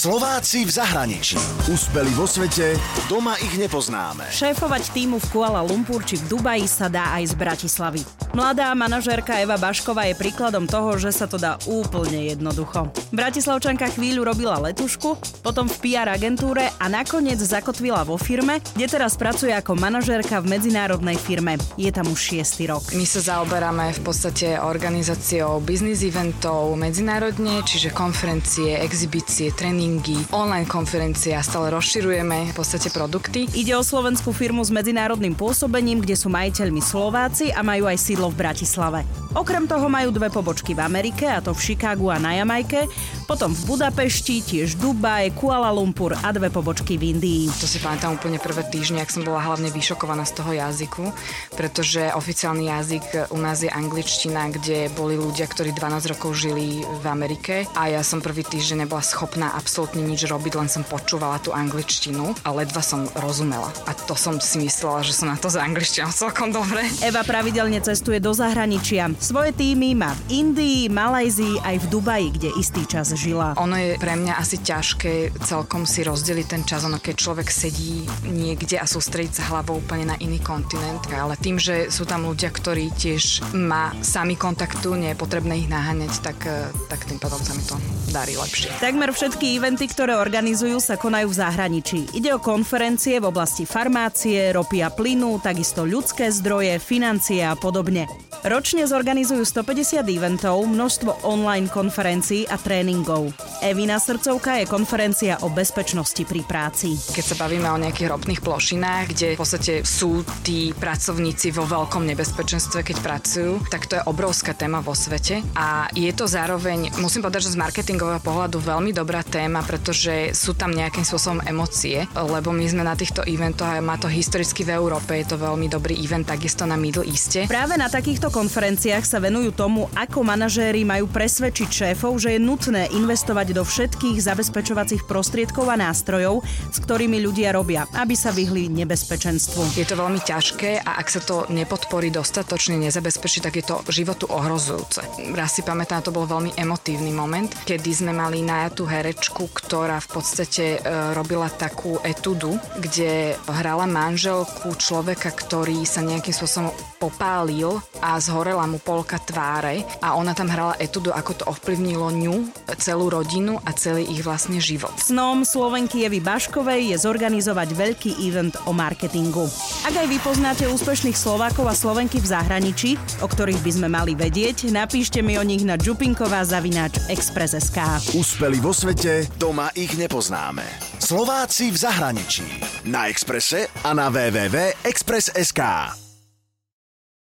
Slováci v zahraničí. Úspeli vo svete, doma ich nepoznáme. Šéfovať týmu v Kuala Lumpur či v Dubaji sa dá aj z Bratislavy. Mladá manažérka Eva Bašková je príkladom toho, že sa to dá úplne jednoducho. Bratislavčanka chvíľu robila letušku, potom v PR agentúre a nakoniec zakotvila vo firme, kde teraz pracuje ako manažérka v medzinárodnej firme. Je tam už šiestý rok. My sa zaoberáme v podstate organizáciou biznis eventov medzinárodne, čiže konferencie, exibície, tréningy, online konferencie a stále rozširujeme v podstate produkty. Ide o slovenskú firmu s medzinárodným pôsobením, kde sú majiteľmi Slováci a majú aj sídlo v Bratislave. Okrem toho majú dve pobočky v Amerike, a to v Chicagu a na Jamajke, potom v Budapešti, tiež Dubaj, Kuala Lumpur a dve pobočky v Indii. To si pamätám úplne prvé týždne, ak som bola hlavne vyšokovaná z toho jazyku, pretože oficiálny jazyk u nás je angličtina, kde boli ľudia, ktorí 12 rokov žili v Amerike a ja som prvý týždeň nebola schopná absolútne nič robiť, len som počúvala tú angličtinu a ledva som rozumela. A to som si myslela, že som na to za angličtinou celkom dobre. Eva pravidelne cestuje do zahraničia. Svoje týmy má v Indii, Malajzii aj v Dubaji, kde istý čas žila. Ono je pre mňa asi ťažké celkom si rozdeliť ten čas, ono keď človek sedí niekde a sústrediť sa hlavou úplne na iný kontinent, ale tým, že sú tam ľudia, ktorí tiež ma sami kontaktujú, nie je potrebné ich naháňať, tak, eh, tak tým pádom sa mi to darí lepšie. Takmer všetky eventy, ktoré organizujú, sa konajú v zahraničí. Ide o konferencie v oblasti farmácie, ropy a plynu, takisto ľudské zdroje, financie a podobne. Ročne zorganizujú 150 eventov, množstvo online konferencií a tréningov. Evina srdcovka je konferencia o bezpečnosti pri práci. Keď sa bavíme o nejakých ropných plošinách, kde v podstate sú tí pracovníci vo veľkom nebezpečenstve, keď pracujú, tak to je obrovská téma vo svete. A je to zároveň, musím povedať, že z marketingového pohľadu veľmi dobrá téma, pretože sú tam nejakým spôsobom emócie, lebo my sme na týchto eventoch a má to historicky v Európe, je to veľmi dobrý event, takisto na Middle Easte. Práve na takýchto konferenciách sa venujú tomu, ako manažéri majú presvedčiť šéfov, že je nutné investovať do všetkých zabezpečovacích prostriedkov a nástrojov, s ktorými ľudia robia, aby sa vyhli nebezpečenstvu. Je to veľmi ťažké a ak sa to nepodporí dostatočne, nezabezpečí, tak je to životu ohrozujúce. Raz si pamätám, to bol veľmi emotívny moment, kedy sme mali najatú herečku, ktorá v podstate e, robila takú etudu, kde hrala manželku človeka, ktorý sa nejakým spôsobom popálil a zhorela mu polka tváre a ona tam hrala etudu, ako to ovplyvnilo ňu, celú rodinu a celý ich vlastne život. Snom Slovenky Evy Baškovej je zorganizovať veľký event o marketingu. Ak aj vy poznáte úspešných Slovákov a Slovenky v zahraničí, o ktorých by sme mali vedieť, napíšte mi o nich na jupinková zavináč Express.sk. Úspeli vo svete, doma ich nepoznáme. Slováci v zahraničí. Na Exprese a na www.express.sk.